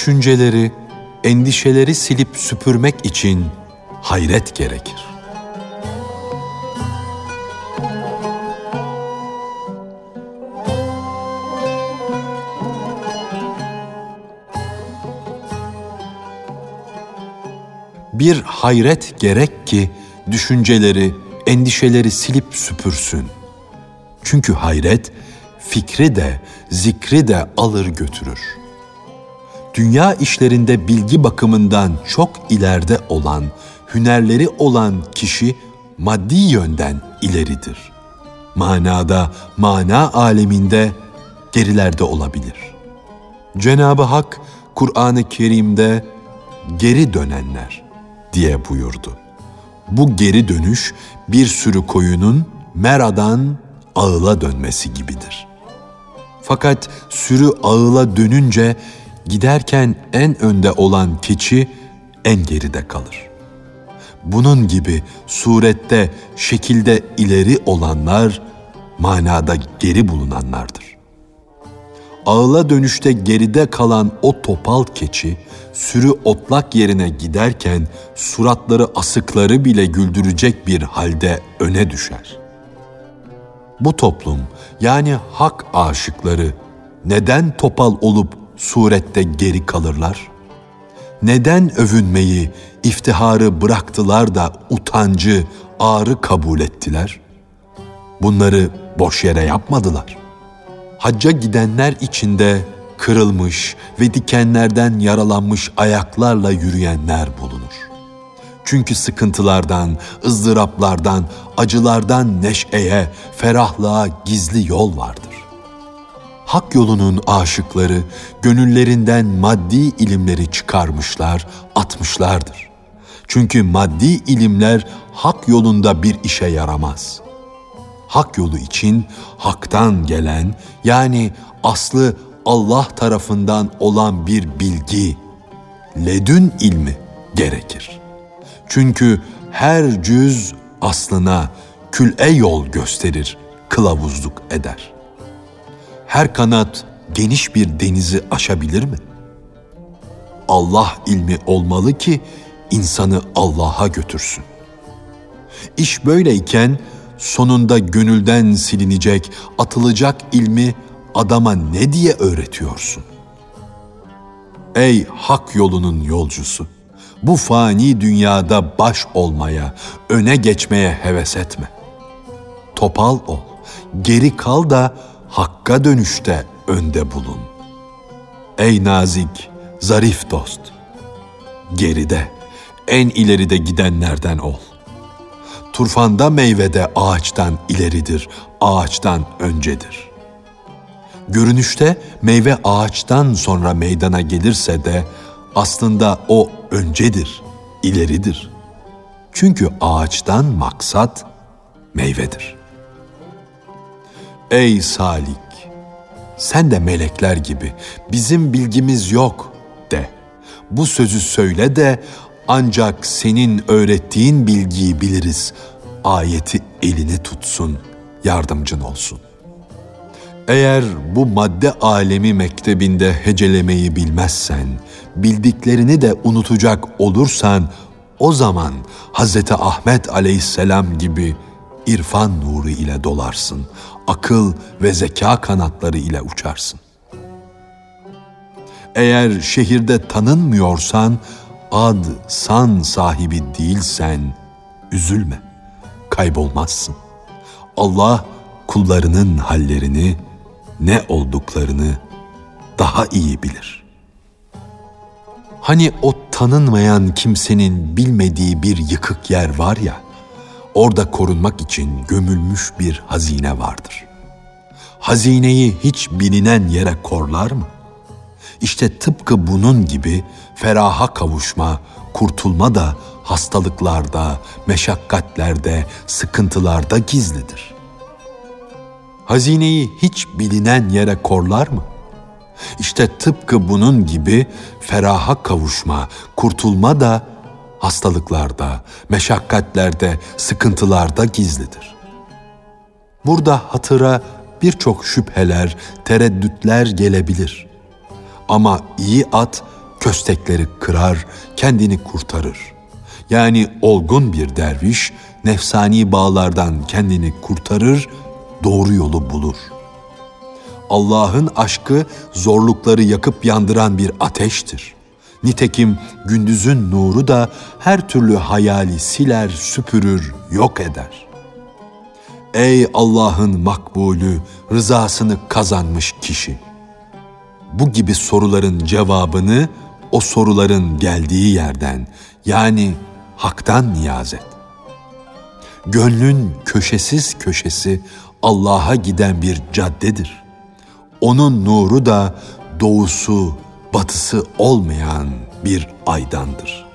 düşünceleri, endişeleri silip süpürmek için hayret gerekir. Bir hayret gerek ki düşünceleri, endişeleri silip süpürsün. Çünkü hayret fikri de, zikri de alır götürür. Dünya işlerinde bilgi bakımından çok ileride olan, hünerleri olan kişi maddi yönden ileridir. Manada, mana aleminde gerilerde olabilir. Cenab-ı Hak Kur'an-ı Kerim'de geri dönenler diye buyurdu. Bu geri dönüş bir sürü koyunun meradan ağıla dönmesi gibidir. Fakat sürü ağıla dönünce giderken en önde olan keçi en geride kalır. Bunun gibi surette, şekilde ileri olanlar manada geri bulunanlardır. Ağıla dönüşte geride kalan o topal keçi sürü otlak yerine giderken suratları asıkları bile güldürecek bir halde öne düşer. Bu toplum yani hak aşıkları neden topal olup surette geri kalırlar? Neden övünmeyi, iftiharı bıraktılar da utancı, ağrı kabul ettiler? Bunları boş yere yapmadılar. Hacca gidenler içinde kırılmış ve dikenlerden yaralanmış ayaklarla yürüyenler bulunur. Çünkü sıkıntılardan, ızdıraplardan, acılardan neşeye, ferahlığa gizli yol vardır. Hak yolunun aşıkları gönüllerinden maddi ilimleri çıkarmışlar, atmışlardır. Çünkü maddi ilimler hak yolunda bir işe yaramaz. Hak yolu için haktan gelen yani aslı Allah tarafından olan bir bilgi, ledün ilmi gerekir. Çünkü her cüz aslına kül'e yol gösterir, kılavuzluk eder. Her kanat geniş bir denizi aşabilir mi? Allah ilmi olmalı ki insanı Allah'a götürsün. İş böyleyken sonunda gönülden silinecek, atılacak ilmi adama ne diye öğretiyorsun? Ey hak yolunun yolcusu! Bu fani dünyada baş olmaya, öne geçmeye heves etme. Topal ol, geri kal da hakka dönüşte önde bulun. Ey nazik, zarif dost! Geride, en ileride gidenlerden ol. Turfanda meyvede ağaçtan ileridir, ağaçtan öncedir.'' Görünüşte meyve ağaçtan sonra meydana gelirse de aslında o öncedir, ileridir. Çünkü ağaçtan maksat meyvedir. Ey Salik! Sen de melekler gibi bizim bilgimiz yok de. Bu sözü söyle de ancak senin öğrettiğin bilgiyi biliriz. Ayeti elini tutsun, yardımcın olsun. Eğer bu madde alemi mektebinde hecelemeyi bilmezsen, bildiklerini de unutacak olursan, o zaman Hz. Ahmet aleyhisselam gibi irfan nuru ile dolarsın, akıl ve zeka kanatları ile uçarsın. Eğer şehirde tanınmıyorsan, ad, san sahibi değilsen, üzülme, kaybolmazsın. Allah kullarının hallerini, ne olduklarını daha iyi bilir. Hani o tanınmayan kimsenin bilmediği bir yıkık yer var ya, orada korunmak için gömülmüş bir hazine vardır. Hazineyi hiç bilinen yere korlar mı? İşte tıpkı bunun gibi feraha kavuşma, kurtulma da hastalıklarda, meşakkatlerde, sıkıntılarda gizlidir hazineyi hiç bilinen yere korlar mı? İşte tıpkı bunun gibi feraha kavuşma, kurtulma da hastalıklarda, meşakkatlerde, sıkıntılarda gizlidir. Burada hatıra birçok şüpheler, tereddütler gelebilir. Ama iyi at köstekleri kırar, kendini kurtarır. Yani olgun bir derviş nefsani bağlardan kendini kurtarır, doğru yolu bulur. Allah'ın aşkı zorlukları yakıp yandıran bir ateştir. Nitekim gündüzün nuru da her türlü hayali siler, süpürür, yok eder. Ey Allah'ın makbulü, rızasını kazanmış kişi! Bu gibi soruların cevabını o soruların geldiği yerden yani haktan niyaz et. Gönlün köşesiz köşesi Allah'a giden bir caddedir. Onun nuru da doğusu, batısı olmayan bir aydandır.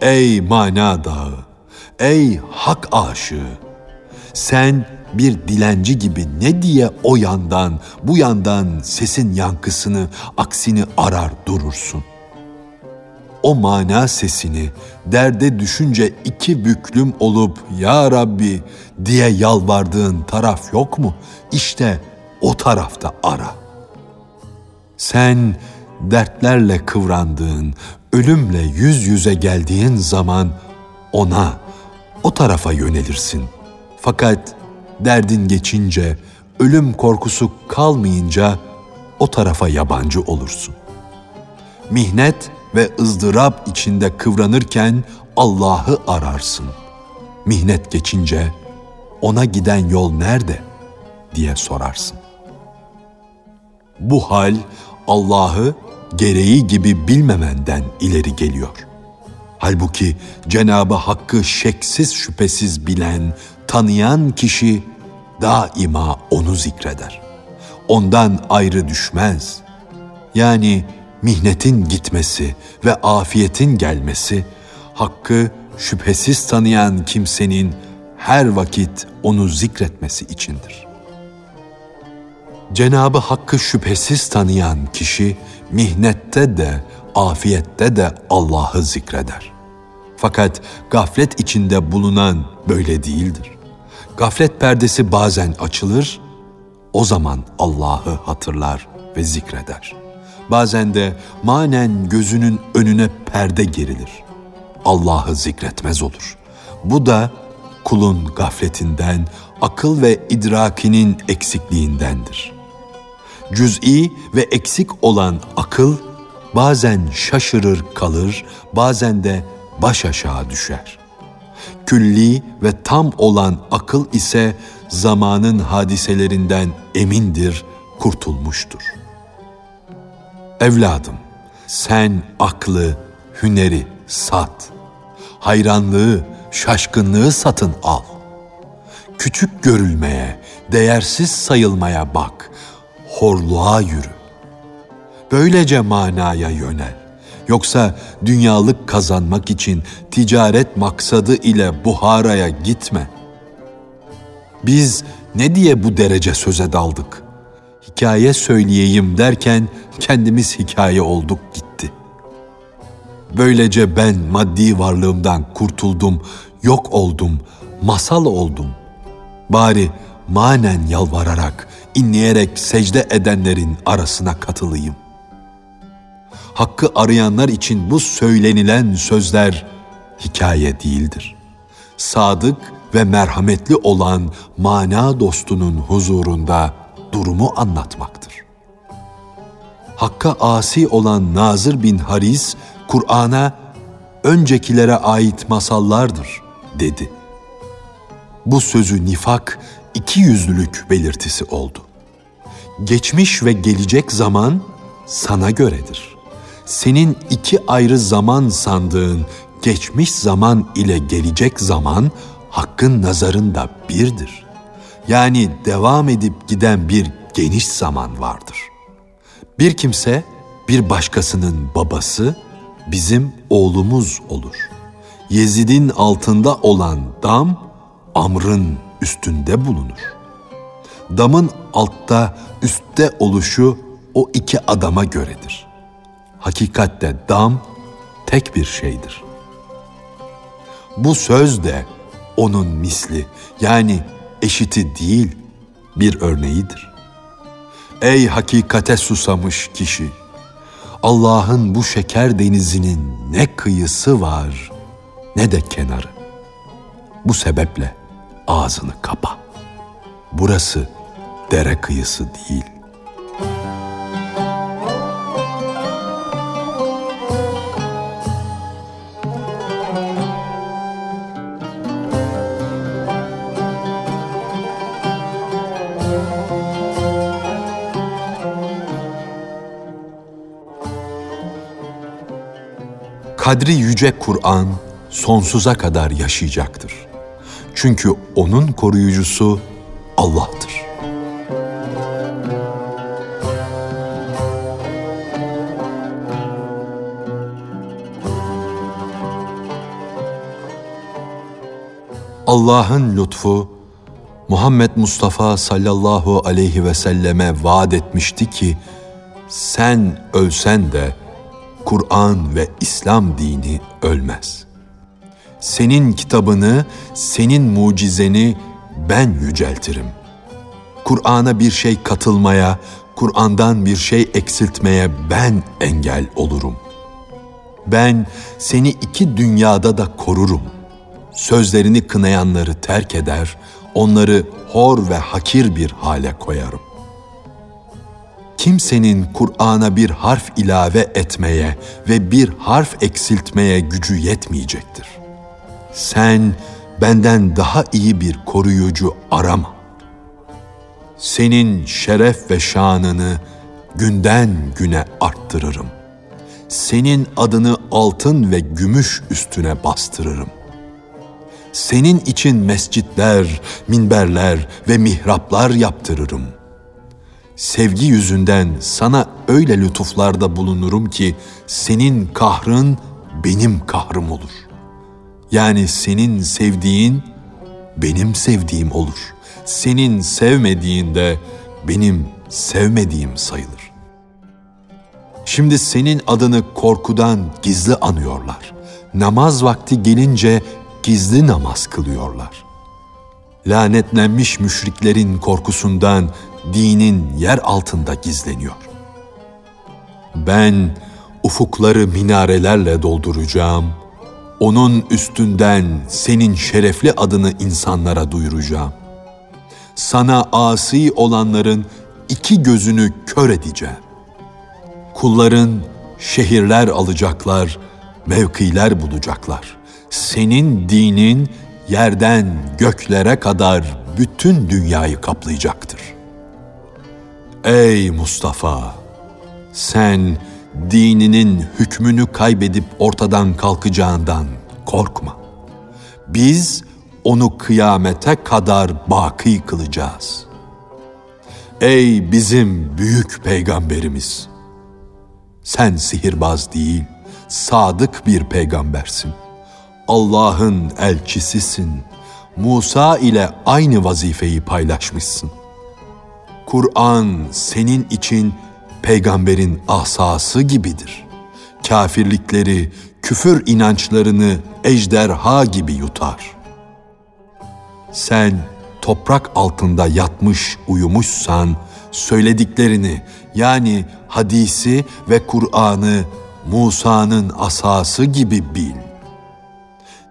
Ey mana dağı, ey hak aşığı, sen bir dilenci gibi ne diye o yandan, bu yandan sesin yankısını, aksini arar durursun. O mana sesini derde düşünce iki büklüm olup ya Rabbi diye yalvardığın taraf yok mu? İşte o tarafta ara. Sen dertlerle kıvrandığın, ölümle yüz yüze geldiğin zaman ona, o tarafa yönelirsin. Fakat derdin geçince, ölüm korkusu kalmayınca o tarafa yabancı olursun. Mihnet ve ızdırap içinde kıvranırken Allah'ı ararsın. Mihnet geçince ona giden yol nerede diye sorarsın. Bu hal Allah'ı gereği gibi bilmemenden ileri geliyor. Halbuki Cenabı Hakk'ı şeksiz şüphesiz bilen, tanıyan kişi daima onu zikreder. Ondan ayrı düşmez. Yani mihnetin gitmesi ve afiyetin gelmesi, Hakk'ı şüphesiz tanıyan kimsenin her vakit onu zikretmesi içindir. Cenabı Hakk'ı şüphesiz tanıyan kişi mihnette de afiyette de Allah'ı zikreder. Fakat gaflet içinde bulunan böyle değildir. Gaflet perdesi bazen açılır, o zaman Allah'ı hatırlar ve zikreder. Bazen de manen gözünün önüne perde gerilir. Allah'ı zikretmez olur. Bu da kulun gafletinden, akıl ve idrakinin eksikliğindendir. Cüz'i ve eksik olan akıl bazen şaşırır kalır, bazen de baş aşağı düşer. Külli ve tam olan akıl ise zamanın hadiselerinden emindir, kurtulmuştur. Evladım, sen aklı, hüneri sat. Hayranlığı, şaşkınlığı satın al. Küçük görülmeye, değersiz sayılmaya bak. Horluğa yürü. Böylece manaya yönel. Yoksa dünyalık kazanmak için ticaret maksadı ile Buhara'ya gitme. Biz ne diye bu derece söze daldık? Hikaye söyleyeyim derken kendimiz hikaye olduk gitti. Böylece ben maddi varlığımdan kurtuldum, yok oldum, masal oldum. Bari manen yalvararak, inleyerek secde edenlerin arasına katılayım hakkı arayanlar için bu söylenilen sözler hikaye değildir. Sadık ve merhametli olan mana dostunun huzurunda durumu anlatmaktır. Hakka asi olan Nazır bin Haris, Kur'an'a öncekilere ait masallardır dedi. Bu sözü nifak, iki yüzlülük belirtisi oldu. Geçmiş ve gelecek zaman sana göredir senin iki ayrı zaman sandığın geçmiş zaman ile gelecek zaman hakkın nazarında birdir. Yani devam edip giden bir geniş zaman vardır. Bir kimse bir başkasının babası bizim oğlumuz olur. Yezid'in altında olan dam Amr'ın üstünde bulunur. Damın altta üstte oluşu o iki adama göredir hakikatte dam tek bir şeydir. Bu söz de onun misli yani eşiti değil bir örneğidir. Ey hakikate susamış kişi! Allah'ın bu şeker denizinin ne kıyısı var ne de kenarı. Bu sebeple ağzını kapa. Burası dere kıyısı değil. Kadri yüce Kur'an sonsuza kadar yaşayacaktır. Çünkü onun koruyucusu Allah'tır. Allah'ın lütfu Muhammed Mustafa sallallahu aleyhi ve selleme vaat etmişti ki sen ölsen de Kur'an ve İslam dini ölmez. Senin kitabını, senin mucizeni ben yüceltirim. Kur'an'a bir şey katılmaya, Kur'an'dan bir şey eksiltmeye ben engel olurum. Ben seni iki dünyada da korurum. Sözlerini kınayanları terk eder, onları hor ve hakir bir hale koyarım kimsenin Kur'an'a bir harf ilave etmeye ve bir harf eksiltmeye gücü yetmeyecektir. Sen benden daha iyi bir koruyucu arama. Senin şeref ve şanını günden güne arttırırım. Senin adını altın ve gümüş üstüne bastırırım. Senin için mescitler, minberler ve mihraplar yaptırırım.'' sevgi yüzünden sana öyle lütuflarda bulunurum ki senin kahrın benim kahrım olur. Yani senin sevdiğin benim sevdiğim olur. Senin sevmediğin de benim sevmediğim sayılır. Şimdi senin adını korkudan gizli anıyorlar. Namaz vakti gelince gizli namaz kılıyorlar. Lanetlenmiş müşriklerin korkusundan dinin yer altında gizleniyor. Ben ufukları minarelerle dolduracağım. Onun üstünden senin şerefli adını insanlara duyuracağım. Sana asi olanların iki gözünü kör edeceğim. Kulların şehirler alacaklar, mevkiler bulacaklar. Senin dinin yerden göklere kadar bütün dünyayı kaplayacaktır.'' Ey Mustafa! Sen dininin hükmünü kaybedip ortadan kalkacağından korkma. Biz onu kıyamete kadar baki kılacağız. Ey bizim büyük peygamberimiz! Sen sihirbaz değil, sadık bir peygambersin. Allah'ın elçisisin. Musa ile aynı vazifeyi paylaşmışsın. Kur'an senin için peygamberin asası gibidir. Kafirlikleri, küfür inançlarını ejderha gibi yutar. Sen toprak altında yatmış uyumuşsan, söylediklerini yani hadisi ve Kur'an'ı Musa'nın asası gibi bil.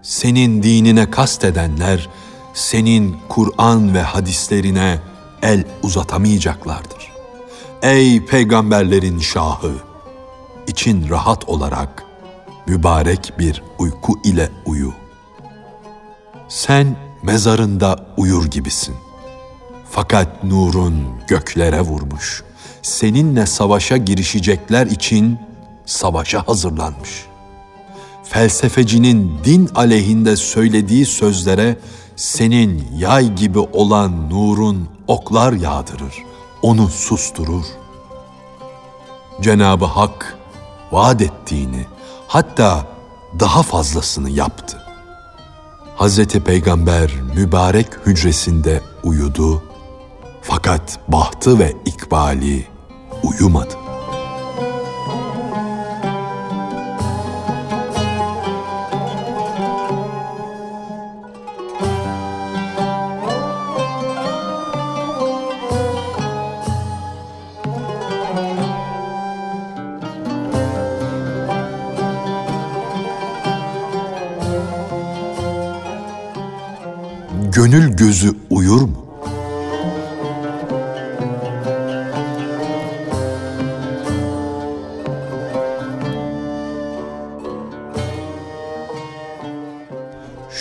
Senin dinine kastedenler, senin Kur'an ve hadislerine el uzatamayacaklardır. Ey peygamberlerin şahı! için rahat olarak mübarek bir uyku ile uyu. Sen mezarında uyur gibisin. Fakat nurun göklere vurmuş. Seninle savaşa girişecekler için savaşa hazırlanmış. Felsefecinin din aleyhinde söylediği sözlere senin yay gibi olan nurun oklar yağdırır, onu susturur. Cenabı Hak vaat ettiğini, hatta daha fazlasını yaptı. Hazreti Peygamber mübarek hücresinde uyudu fakat bahtı ve ikbali uyumadı.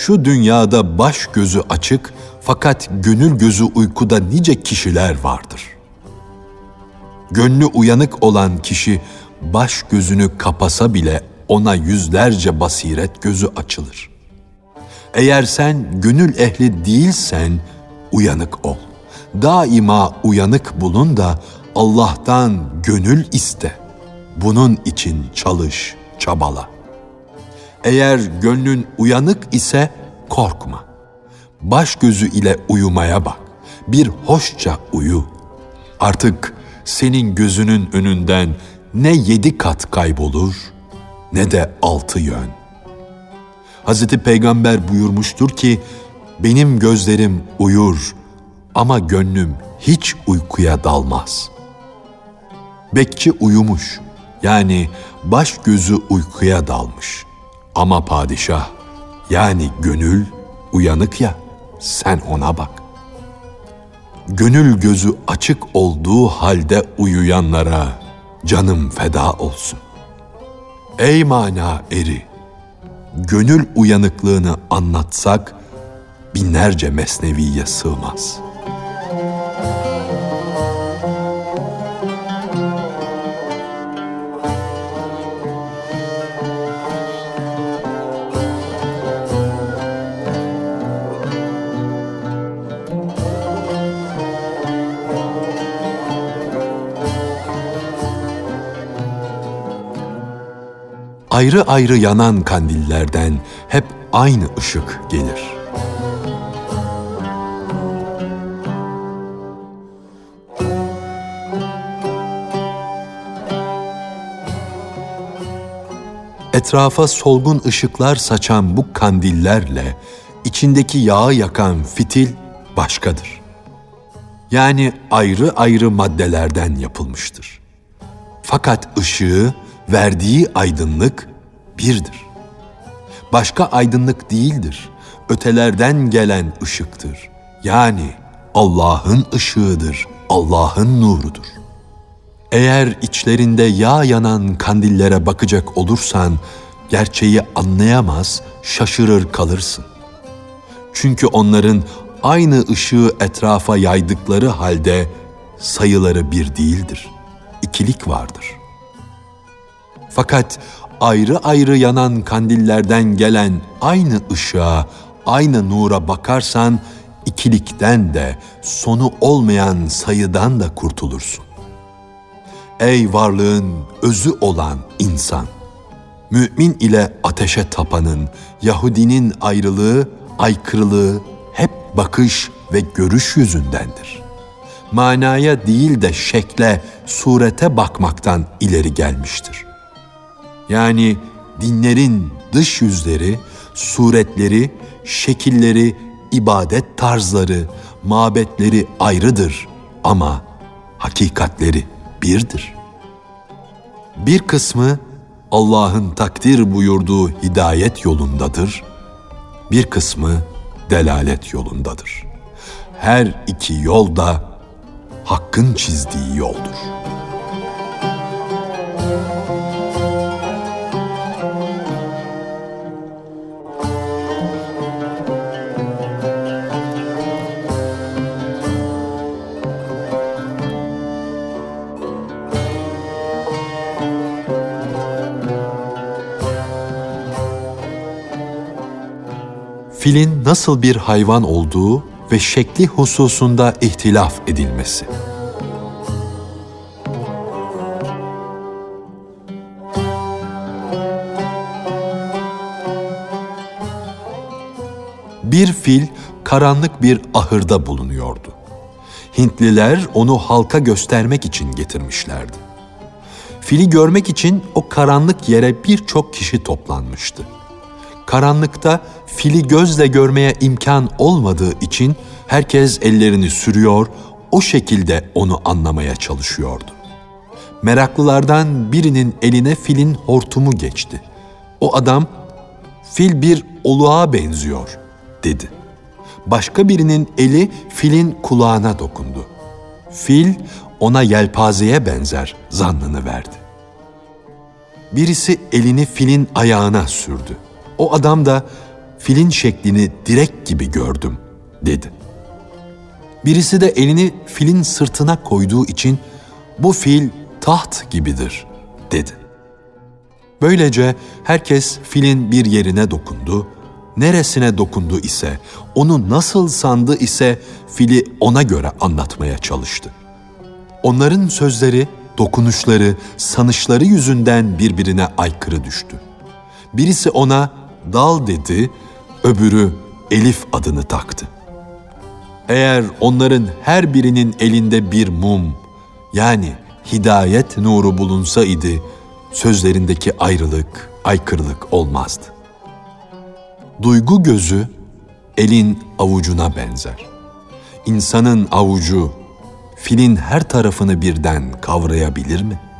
Şu dünyada baş gözü açık fakat gönül gözü uykuda nice kişiler vardır. Gönlü uyanık olan kişi baş gözünü kapasa bile ona yüzlerce basiret gözü açılır. Eğer sen gönül ehli değilsen uyanık ol. Daima uyanık bulun da Allah'tan gönül iste. Bunun için çalış, çabala. Eğer gönlün uyanık ise korkma. Baş gözü ile uyumaya bak. Bir hoşça uyu. Artık senin gözünün önünden ne yedi kat kaybolur ne de altı yön. Hazreti Peygamber buyurmuştur ki, benim gözlerim uyur ama gönlüm hiç uykuya dalmaz. Bekçi uyumuş, yani baş gözü uykuya dalmış. Ama padişah, yani gönül uyanık ya, sen ona bak. Gönül gözü açık olduğu halde uyuyanlara canım feda olsun. Ey mana eri! Gönül uyanıklığını anlatsak binlerce mesneviye sığmaz.'' Ayrı ayrı yanan kandillerden hep aynı ışık gelir. Etrafa solgun ışıklar saçan bu kandillerle içindeki yağı yakan fitil başkadır. Yani ayrı ayrı maddelerden yapılmıştır. Fakat ışığı verdiği aydınlık birdir. Başka aydınlık değildir. Ötelerden gelen ışıktır. Yani Allah'ın ışığıdır, Allah'ın nurudur. Eğer içlerinde yağ yanan kandillere bakacak olursan, gerçeği anlayamaz, şaşırır kalırsın. Çünkü onların aynı ışığı etrafa yaydıkları halde sayıları bir değildir. İkilik vardır.'' Fakat ayrı ayrı yanan kandillerden gelen aynı ışığa, aynı nura bakarsan ikilikten de sonu olmayan sayıdan da kurtulursun. Ey varlığın özü olan insan! Mümin ile ateşe tapanın, Yahudinin ayrılığı, aykırılığı hep bakış ve görüş yüzündendir. Manaya değil de şekle, surete bakmaktan ileri gelmiştir.'' Yani dinlerin dış yüzleri, suretleri, şekilleri, ibadet tarzları, mabetleri ayrıdır ama hakikatleri birdir. Bir kısmı Allah'ın takdir buyurduğu hidayet yolundadır, bir kısmı delalet yolundadır. Her iki yol da Hakk'ın çizdiği yoldur.'' Filin nasıl bir hayvan olduğu ve şekli hususunda ihtilaf edilmesi. Bir fil karanlık bir ahırda bulunuyordu. Hintliler onu halka göstermek için getirmişlerdi. Fili görmek için o karanlık yere birçok kişi toplanmıştı karanlıkta fili gözle görmeye imkan olmadığı için herkes ellerini sürüyor, o şekilde onu anlamaya çalışıyordu. Meraklılardan birinin eline filin hortumu geçti. O adam, fil bir oluğa benziyor, dedi. Başka birinin eli filin kulağına dokundu. Fil ona yelpazeye benzer zannını verdi. Birisi elini filin ayağına sürdü. O adam da filin şeklini direk gibi gördüm dedi. Birisi de elini filin sırtına koyduğu için bu fil taht gibidir dedi. Böylece herkes filin bir yerine dokundu, neresine dokundu ise, onu nasıl sandı ise fili ona göre anlatmaya çalıştı. Onların sözleri, dokunuşları, sanışları yüzünden birbirine aykırı düştü. Birisi ona dal dedi, öbürü Elif adını taktı. Eğer onların her birinin elinde bir mum, yani hidayet nuru bulunsaydı, sözlerindeki ayrılık, aykırılık olmazdı. Duygu gözü elin avucuna benzer. İnsanın avucu filin her tarafını birden kavrayabilir mi?''